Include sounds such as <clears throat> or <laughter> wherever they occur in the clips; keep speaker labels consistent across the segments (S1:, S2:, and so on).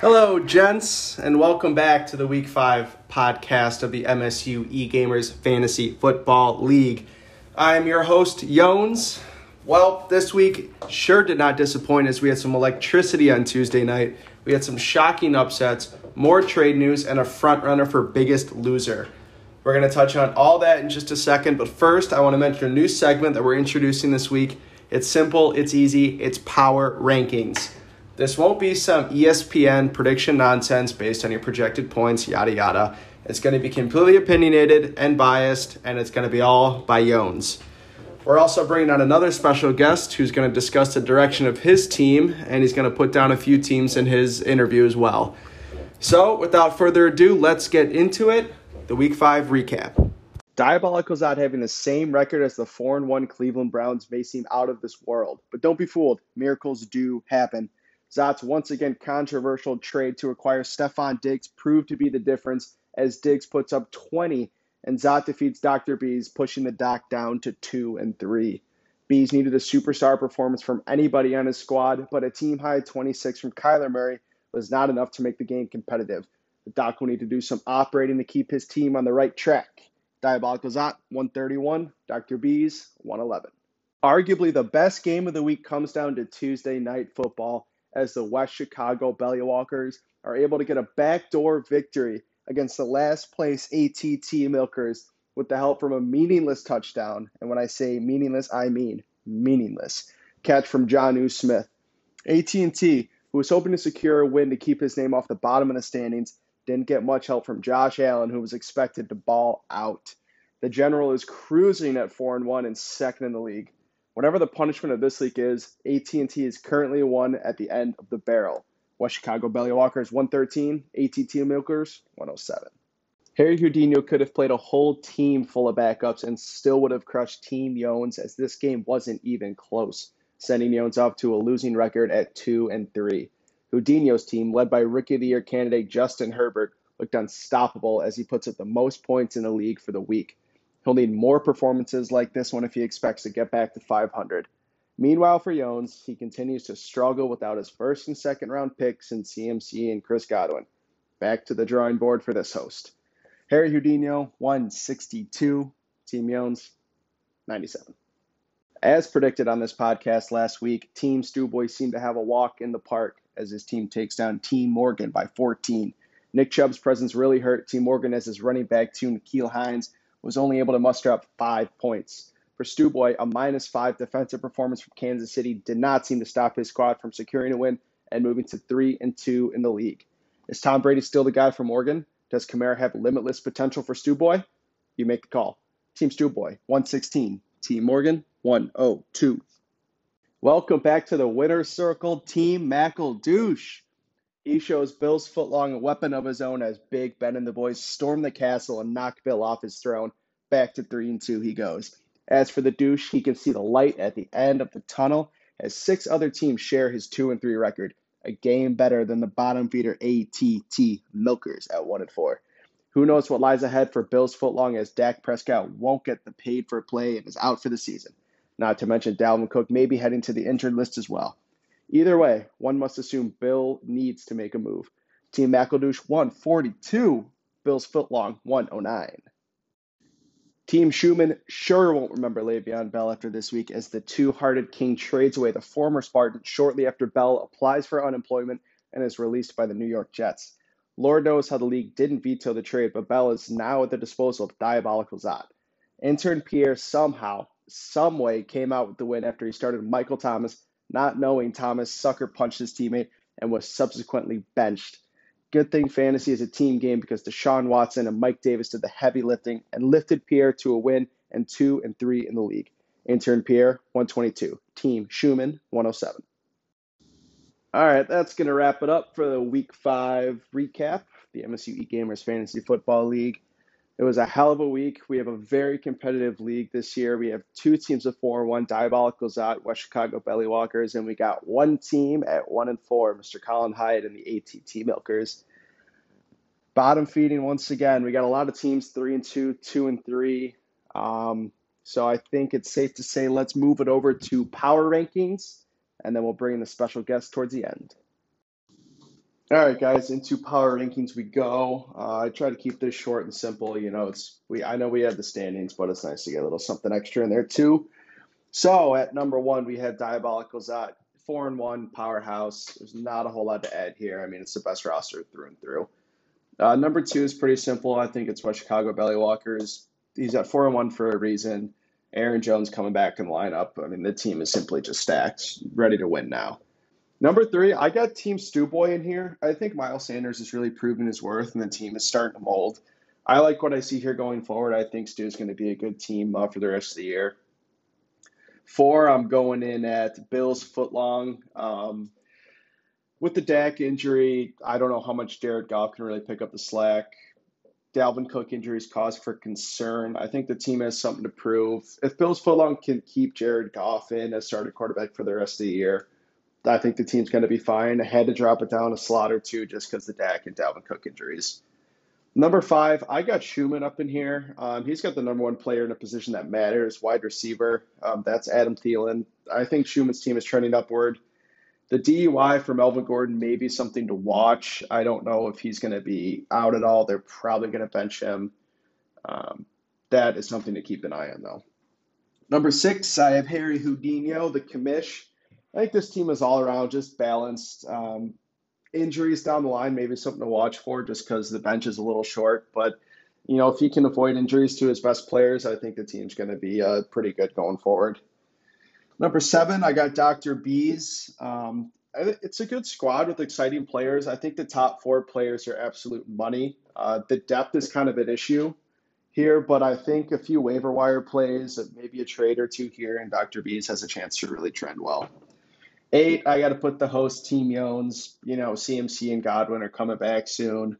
S1: Hello, gents, and welcome back to the Week 5 podcast of the MSU eGamers Fantasy Football League. I'm your host, Yones. Well, this week sure did not disappoint as we had some electricity on Tuesday night. We had some shocking upsets, more trade news, and a front runner for biggest loser. We're going to touch on all that in just a second, but first, I want to mention a new segment that we're introducing this week. It's simple, it's easy, it's power rankings. This won't be some ESPN prediction nonsense based on your projected points, yada yada. It's going to be completely opinionated and biased, and it's going to be all by Yones. We're also bringing on another special guest who's going to discuss the direction of his team, and he's going to put down a few teams in his interview as well. So, without further ado, let's get into it the Week 5 recap. Diabolical's out having the same record as the 4 and 1 Cleveland Browns may seem out of this world, but don't be fooled. Miracles do happen. Zot's once again controversial trade to acquire Stefon Diggs proved to be the difference as Diggs puts up 20 and Zot defeats Dr. Bees, pushing the doc down to 2 and 3. Bees needed a superstar performance from anybody on his squad, but a team high 26 from Kyler Murray was not enough to make the game competitive. The doc will need to do some operating to keep his team on the right track. Diabolical Zot 131, Dr. Bees 111. Arguably the best game of the week comes down to Tuesday night football as the West Chicago Bellywalkers are able to get a backdoor victory against the last place ATT Milkers with the help from a meaningless touchdown. And when I say meaningless, I mean meaningless. Catch from Jonnu Smith. AT&T, who was hoping to secure a win to keep his name off the bottom of the standings, didn't get much help from Josh Allen, who was expected to ball out. The General is cruising at 4 and 1 and second in the league. Whatever the punishment of this leak is, AT&T is currently one at the end of the barrel. West Chicago Bellywalkers 113, AT&T Milkers 107. Harry Houdinho could have played a whole team full of backups and still would have crushed Team Yones as this game wasn't even close, sending Yones off to a losing record at 2 and 3. Houdinho's team, led by Rookie of the Year candidate Justin Herbert, looked unstoppable as he puts up the most points in the league for the week. He'll need more performances like this one if he expects to get back to 500. Meanwhile, for Jones, he continues to struggle without his first and second round picks in CMC and Chris Godwin. Back to the drawing board for this host. Harry Houdinho, 162. Team Jones, 97. As predicted on this podcast last week, Team Stewboy seemed to have a walk in the park as his team takes down Team Morgan by 14. Nick Chubb's presence really hurt Team Morgan as his running back, to Nyheim Hines, was only able to muster up five points. For Stewboy, a minus five defensive performance from Kansas City did not seem to stop his squad from securing a win and moving to three and two in the league. Is Tom Brady still the guy from Oregon? Does Kamara have limitless potential for Stewboy? You make the call. Team Stewboy, 116. Team Morgan, 102. Welcome back to the winner's circle, Team Mackle Douche. He shows Bill's footlong a weapon of his own as Big Ben and the boys storm the castle and knock Bill off his throne. Back to three and two he goes. As for the douche, he can see the light at the end of the tunnel as six other teams share his two and three record, a game better than the bottom feeder ATT Milkers at one and four. Who knows what lies ahead for Bill's footlong as Dak Prescott won't get the paid for play and is out for the season. Not to mention Dalvin Cook may be heading to the injured list as well. Either way, one must assume Bill needs to make a move. Team McEldouche 142, Bill's footlong 109. Team Schumann sure won't remember Le'Veon Bell after this week as the two hearted king trades away the former Spartan shortly after Bell applies for unemployment and is released by the New York Jets. Lord knows how the league didn't veto the trade, but Bell is now at the disposal of Diabolical Zot. Intern Pierre somehow, someway came out with the win after he started Michael Thomas not knowing Thomas sucker punched his teammate and was subsequently benched. Good thing fantasy is a team game because Deshaun Watson and Mike Davis did the heavy lifting and lifted Pierre to a win and two and three in the league. Intern Pierre, 122. Team Schumann, 107. All right, that's going to wrap it up for the week five recap, the MSU eGamers Fantasy Football League. It was a hell of a week. We have a very competitive league this year. We have two teams of four, one Diabolical out, West Chicago Bellywalkers, and we got one team at one and four, Mr. Colin Hyde and the ATT Milkers. Bottom feeding once again. We got a lot of teams three and two, two and three. Um, so I think it's safe to say let's move it over to power rankings, and then we'll bring in the special guest towards the end. All right, guys, into power rankings we go. Uh, I try to keep this short and simple. You know, it's we. I know we have the standings, but it's nice to get a little something extra in there too. So at number one, we have Diabolicals at four and one powerhouse. There's not a whole lot to add here. I mean, it's the best roster through and through. Uh, number two is pretty simple. I think it's what Chicago Bellywalkers. He's at four and one for a reason. Aaron Jones coming back in the lineup. I mean, the team is simply just stacked, ready to win now. Number three, I got Team Stewboy in here. I think Miles Sanders has really proven his worth, and the team is starting to mold. I like what I see here going forward. I think Stu is going to be a good team uh, for the rest of the year. Four, I'm going in at Bills Footlong. Um, with the Dak injury, I don't know how much Jared Goff can really pick up the slack. Dalvin Cook injuries cause for concern. I think the team has something to prove. If Bills Footlong can keep Jared Goff in as starting quarterback for the rest of the year, I think the team's going to be fine. I had to drop it down a slot or two just because the Dak and Dalvin Cook injuries. Number five, I got Schumann up in here. Um, he's got the number one player in a position that matters, wide receiver. Um, that's Adam Thielen. I think Schumann's team is trending upward. The DUI for Melvin Gordon may be something to watch. I don't know if he's going to be out at all. They're probably going to bench him. Um, that is something to keep an eye on, though. Number six, I have Harry Houdinho, the commish. I think this team is all around just balanced. Um, injuries down the line, maybe something to watch for just because the bench is a little short. But, you know, if he can avoid injuries to his best players, I think the team's going to be uh, pretty good going forward. Number seven, I got Dr. Bees. Um, it's a good squad with exciting players. I think the top four players are absolute money. Uh, the depth is kind of an issue here, but I think a few waiver wire plays, maybe a trade or two here, and Dr. Bees has a chance to really trend well. Eight, I got to put the host team Yones. You know, CMC and Godwin are coming back soon.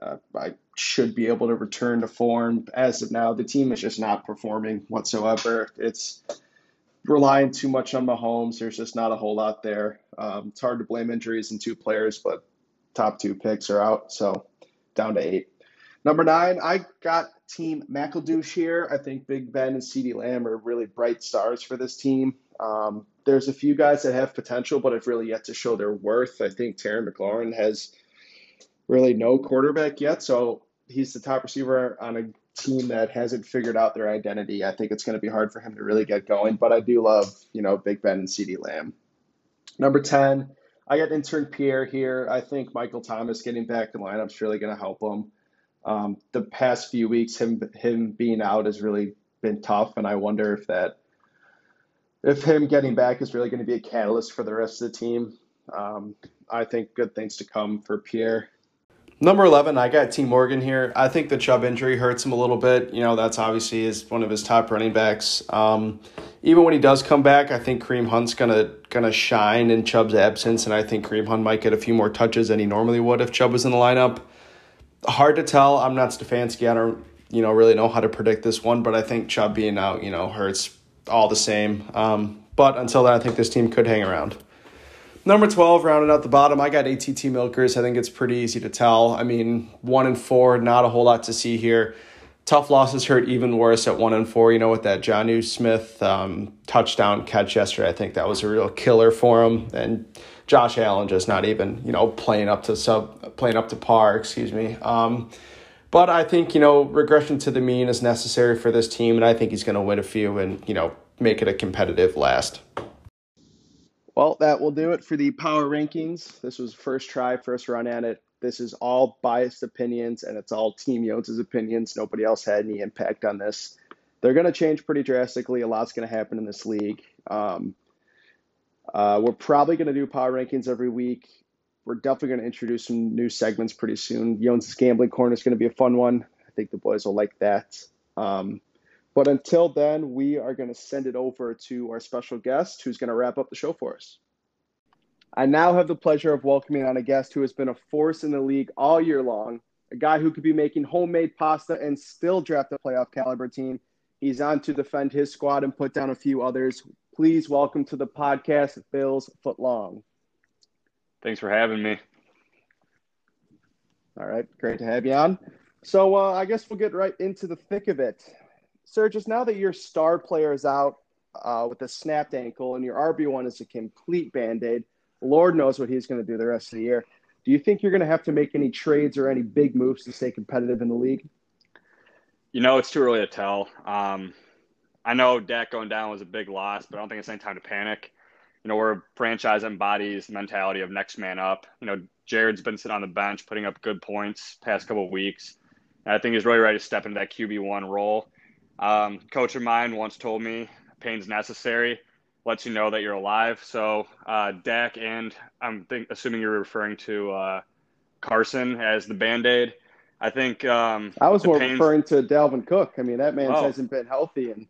S1: Uh, I should be able to return to form. As of now, the team is just not performing whatsoever. It's relying too much on Mahomes. There's just not a whole lot there. Um, it's hard to blame injuries in two players, but top two picks are out, so down to eight. Number nine, I got Team McEldouche here. I think Big Ben and CeeDee Lamb are really bright stars for this team. Um, there's a few guys that have potential, but have really yet to show their worth. I think Terry McLaurin has really no quarterback yet, so he's the top receiver on a team that hasn't figured out their identity. I think it's going to be hard for him to really get going, but I do love, you know, Big Ben and CeeDee Lamb. Number 10, I got intern Pierre here. I think Michael Thomas getting back in lineup is really going to help him. Um, the past few weeks, him him being out has really been tough, and I wonder if that if him getting back is really going to be a catalyst for the rest of the team. Um, I think good things to come for Pierre. Number 11, I got T. Morgan here. I think the Chubb injury hurts him a little bit. You know, that's obviously is one of his top running backs. Um, even when he does come back, I think Kareem Hunt's gonna gonna shine in Chubb's absence, and I think Kareem Hunt might get a few more touches than he normally would if Chubb was in the lineup. Hard to tell. I'm not Stefanski. I don't, you know, really know how to predict this one, but I think Chubb being out, you know, hurts all the same. Um, but until then, I think this team could hang around. Number 12, rounded out the bottom, I got ATT Milkers. I think it's pretty easy to tell. I mean, one and four, not a whole lot to see here. Tough losses hurt even worse at one and four. You know, with that Jonnu Smith um, touchdown catch yesterday, I think that was a real killer for him. And Josh Allen just not even, you know, playing up to sub, playing up to par. Excuse me. Um, but I think, you know, regression to the mean is necessary for this team, and I think he's going to win a few and, you know, make it a competitive last. Well, that will do it for the power rankings. This was first try, first run at it. This is all biased opinions, and it's all Team Yotes' opinions. Nobody else had any impact on this. They're going to change pretty drastically. A lot's going to happen in this league. Um, uh, we're probably going to do power rankings every week we're definitely going to introduce some new segments pretty soon. Jones' gambling corner is going to be a fun one. I think the boys will like that. Um, but until then, we are going to send it over to our special guest who's going to wrap up the show for us. I now have the pleasure of welcoming on a guest who has been a force in the league all year long, a guy who could be making homemade pasta and still draft a playoff caliber team. He's on to defend his squad and put down a few others. Please welcome to the podcast, Bills Footlong.
S2: Thanks for having me.
S1: All right, great to have you on. So uh, I guess we'll get right into the thick of it. Sir, just now that your star player is out uh, with a snapped ankle and your RB1 is a complete band aid, Lord knows what he's going to do the rest of the year. Do you think you're going to have to make any trades or any big moves to stay competitive in the league?
S2: You know, it's too early to tell. Um, I know Dak going down was a big loss, but I don't think it's any time to panic. You know, we're a franchise embodies the mentality of next man up. You know, Jared's been sitting on the bench, putting up good points past couple of weeks. And I think he's really ready to step into that QB one role. Um, coach of mine once told me, "Pain's necessary." lets you know that you're alive. So uh, Dak and I'm think, assuming you're referring to uh, Carson as the band aid. I think um,
S1: I was more pains... referring to Dalvin Cook. I mean, that man oh. hasn't been healthy and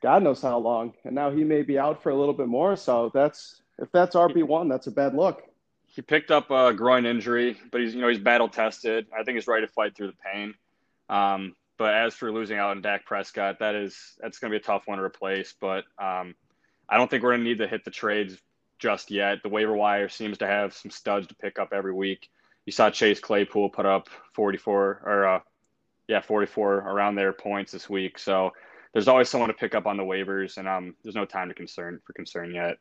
S1: God knows how long, and now he may be out for a little bit more. So that's if that's RB one, that's a bad look.
S2: He picked up a groin injury, but he's you know he's battle tested. I think he's ready to fight through the pain. Um, but as for losing out on Dak Prescott, that is that's going to be a tough one to replace. But um, I don't think we're going to need to hit the trades just yet. The waiver wire seems to have some studs to pick up every week. You saw Chase Claypool put up 44 or uh, yeah 44 around their points this week. So there's always someone to pick up on the waivers, and um, there's no time to concern for concern yet.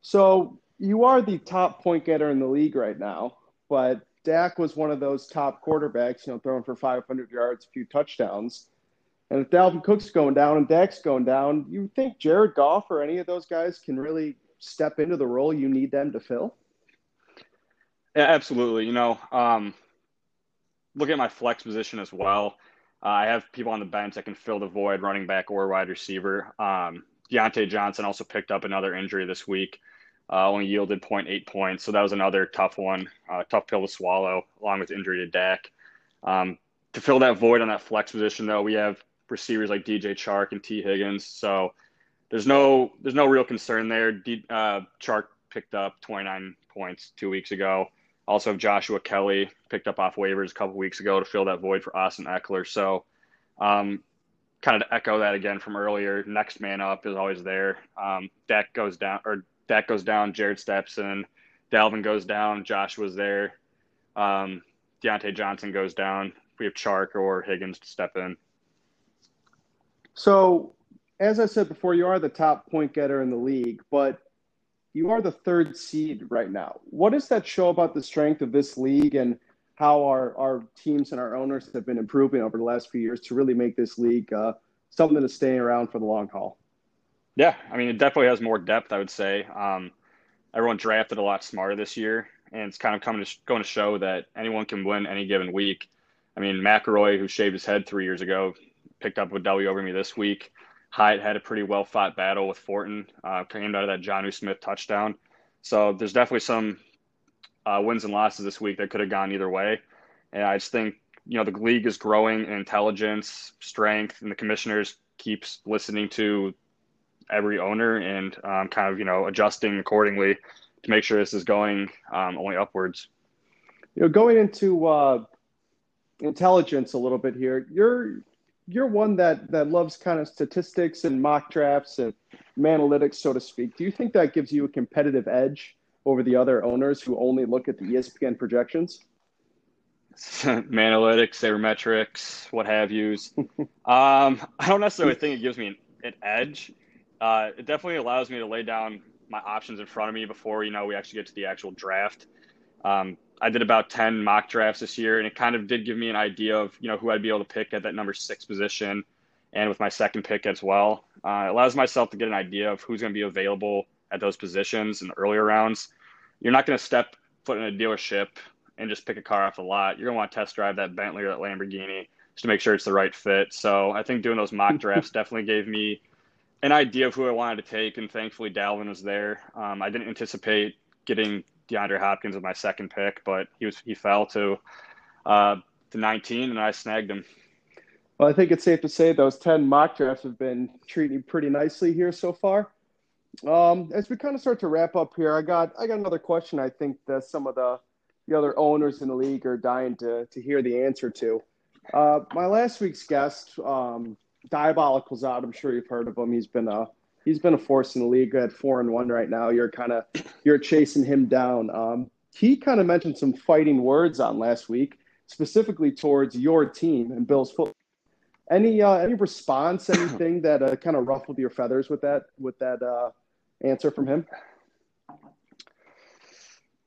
S1: So you are the top point getter in the league right now, but Dak was one of those top quarterbacks, you know, throwing for 500 yards, a few touchdowns. And if Dalvin Cook's going down and Dak's going down, you think Jared Goff or any of those guys can really step into the role you need them to fill?
S2: Yeah, absolutely. You know, um, look at my flex position as well. Uh, I have people on the bench that can fill the void, running back or wide receiver. Um, Diontae Johnson also picked up another injury this week uh, only yielded 0.8 points. So that was another tough one, uh, tough pill to swallow, along with injury to Dak. Um, to fill that void on that flex position, though, we have receivers like DJ Chark and Tee Higgins. So there's no there's no real concern there. D, uh, Chark picked up 29 points two weeks ago. Also, Joshua Kelley picked up off waivers a couple weeks ago to fill that void for Austin Ekeler. So, um, kind of to echo that again from earlier, next man up is always there. Um, Dak goes down, or that goes down, Jared steps in. Dalvin goes down, Josh was there. Um, Diontae Johnson goes down. We have Chark or Higgins to step in.
S1: So, as I said before, you are the top point getter in the league, but you are the third seed right now. What does that show about the strength of this league and how our, our teams and our owners have been improving over the last few years to really make this league uh, something to stay around for the long haul?
S2: Yeah, I mean, it definitely has more depth. I would say um, everyone drafted a lot smarter this year, and it's kind of coming to going to show that anyone can win any given week. I mean, McElroy, who shaved his head three years ago, picked up a W over me this week. Hyatt had a pretty well fought battle with Fortin, uh, came out of that Jonnu Smith touchdown. So there's definitely some uh, wins and losses this week that could have gone either way. And I just think you know the league is growing in intelligence, strength, and the commissioners keeps listening to every owner and um, kind of you know adjusting accordingly to make sure this is going um, only upwards.
S1: You know, going into uh, intelligence a little bit here, you're you're one that that loves kind of statistics and mock drafts and analytics, so to speak. Do you think that gives you a competitive edge over the other owners who only look at the ESPN projections? <laughs>
S2: analytics, sabermetrics, what have yous. <laughs> um, I don't necessarily think it gives me an, an edge uh, it definitely allows me to lay down my options in front of me before you know we actually get to the actual draft. Um, I did about ten mock drafts this year, and it kind of did give me an idea of you know who I'd be able to pick at that number six position, and with my second pick as well. Uh, it allows myself to get an idea of who's going to be available at those positions in the earlier rounds. You're not going to step foot in a dealership and just pick a car off the lot. You're going to want to test drive that Bentley or that Lamborghini just to make sure it's the right fit. So I think doing those mock <laughs> drafts definitely gave me an idea of who I wanted to take, and thankfully Dalvin was there. Um, I didn't anticipate getting DeAndre Hopkins with my second pick, but he was he fell to uh, to 19, and I snagged him.
S1: Well, I think it's safe to say those 10 mock drafts have been treating you pretty nicely here so far. Um, as we kind of start to wrap up here, I got I got another question. I think that some of the the other owners in the league are dying to to hear the answer to. Uh, my last week's guest, um, Diabolical's out. I'm sure you've heard of him. He's been a he's been a force in the league at four and one right now. You're kind of you're chasing him down. Um, he kind of mentioned some fighting words on last week, specifically towards your team and Bill's football. Any uh, any response? <clears throat> Anything that uh, kind of ruffled your feathers with that with that uh, answer from him?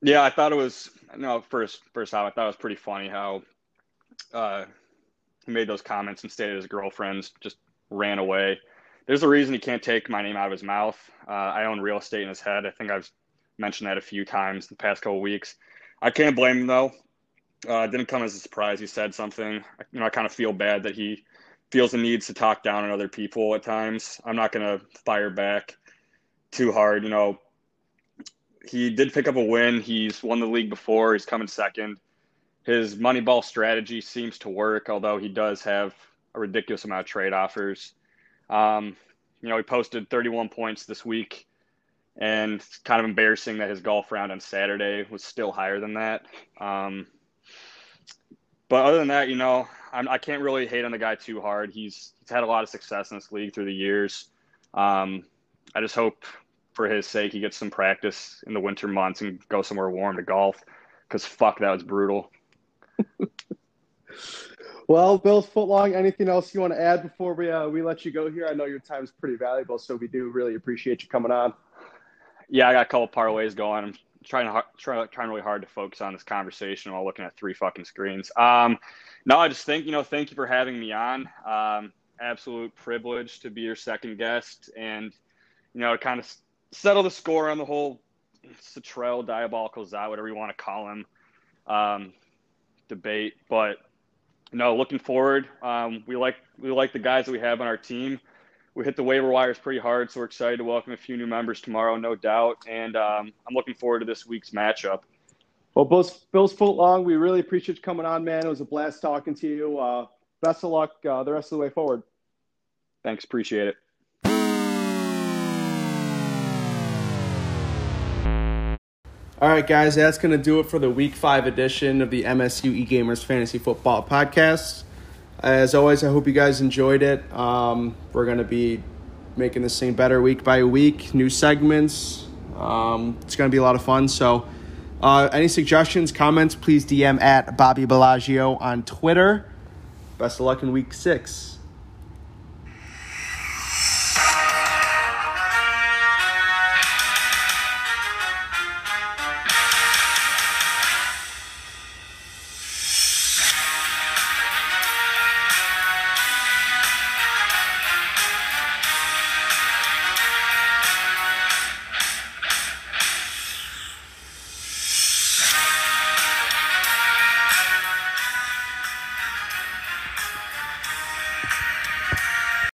S2: Yeah, I thought it was. No, first first off, I thought it was pretty funny how uh, he made those comments and stated his girlfriends just ran away. There's a reason he can't take my name out of his mouth. Uh, I own real estate in his head. I think I've mentioned that a few times in the past couple weeks. I can't blame him though. Uh, it didn't come as a surprise. He said something. You know, I kind of feel bad that he feels the needs to talk down on other people at times. I'm not going to fire back too hard. You know, he did pick up a win. He's won the league before. He's coming second. His money ball strategy seems to work, although he does have a ridiculous amount of trade offers. Um, you know, he posted 31 points this week, and it's kind of embarrassing that his golf round on Saturday was still higher than that. Um, but other than that, you know, I'm, I can not really hate on the guy too hard. He's he's had a lot of success in this league through the years. Um, I just hope for his sake he gets some practice in the winter months and go somewhere warm to golf because fuck that was brutal. <laughs>
S1: well, Bill's footlong. Anything else you want to add before we uh, we let you go here? I know your time's pretty valuable, so we do really appreciate you coming on.
S2: Yeah, I got a couple parlays going. I'm trying to try, trying really hard to focus on this conversation while looking at three fucking screens. Um, no, I just think you know, thank you for having me on. Um, absolute privilege to be your second guest, and you know, kind of settle the score on the whole Citrell diabolical Zot, whatever you want to call him, um, debate. But know, looking forward, um, we like we like the guys that we have on our team we hit the waiver wires pretty hard, so we're excited to welcome a few new members tomorrow, no doubt. And um, I'm looking forward to this week's matchup.
S1: Well, Bill's, Bill's Footlong, we really appreciate you coming on, man. It was a blast talking to you. Uh, best of luck uh, the rest of the way forward.
S2: Thanks, appreciate it.
S1: All right, guys, that's going to do it for the Week 5 edition of the MSU eGamers Fantasy Football Podcast. As always, I hope you guys enjoyed it. Um, we're going to be making this thing better week by week, new segments. Um, it's going to be a lot of fun. So, uh, any suggestions, comments, please DM at Bobby Bellagio on Twitter. Best of luck in week six.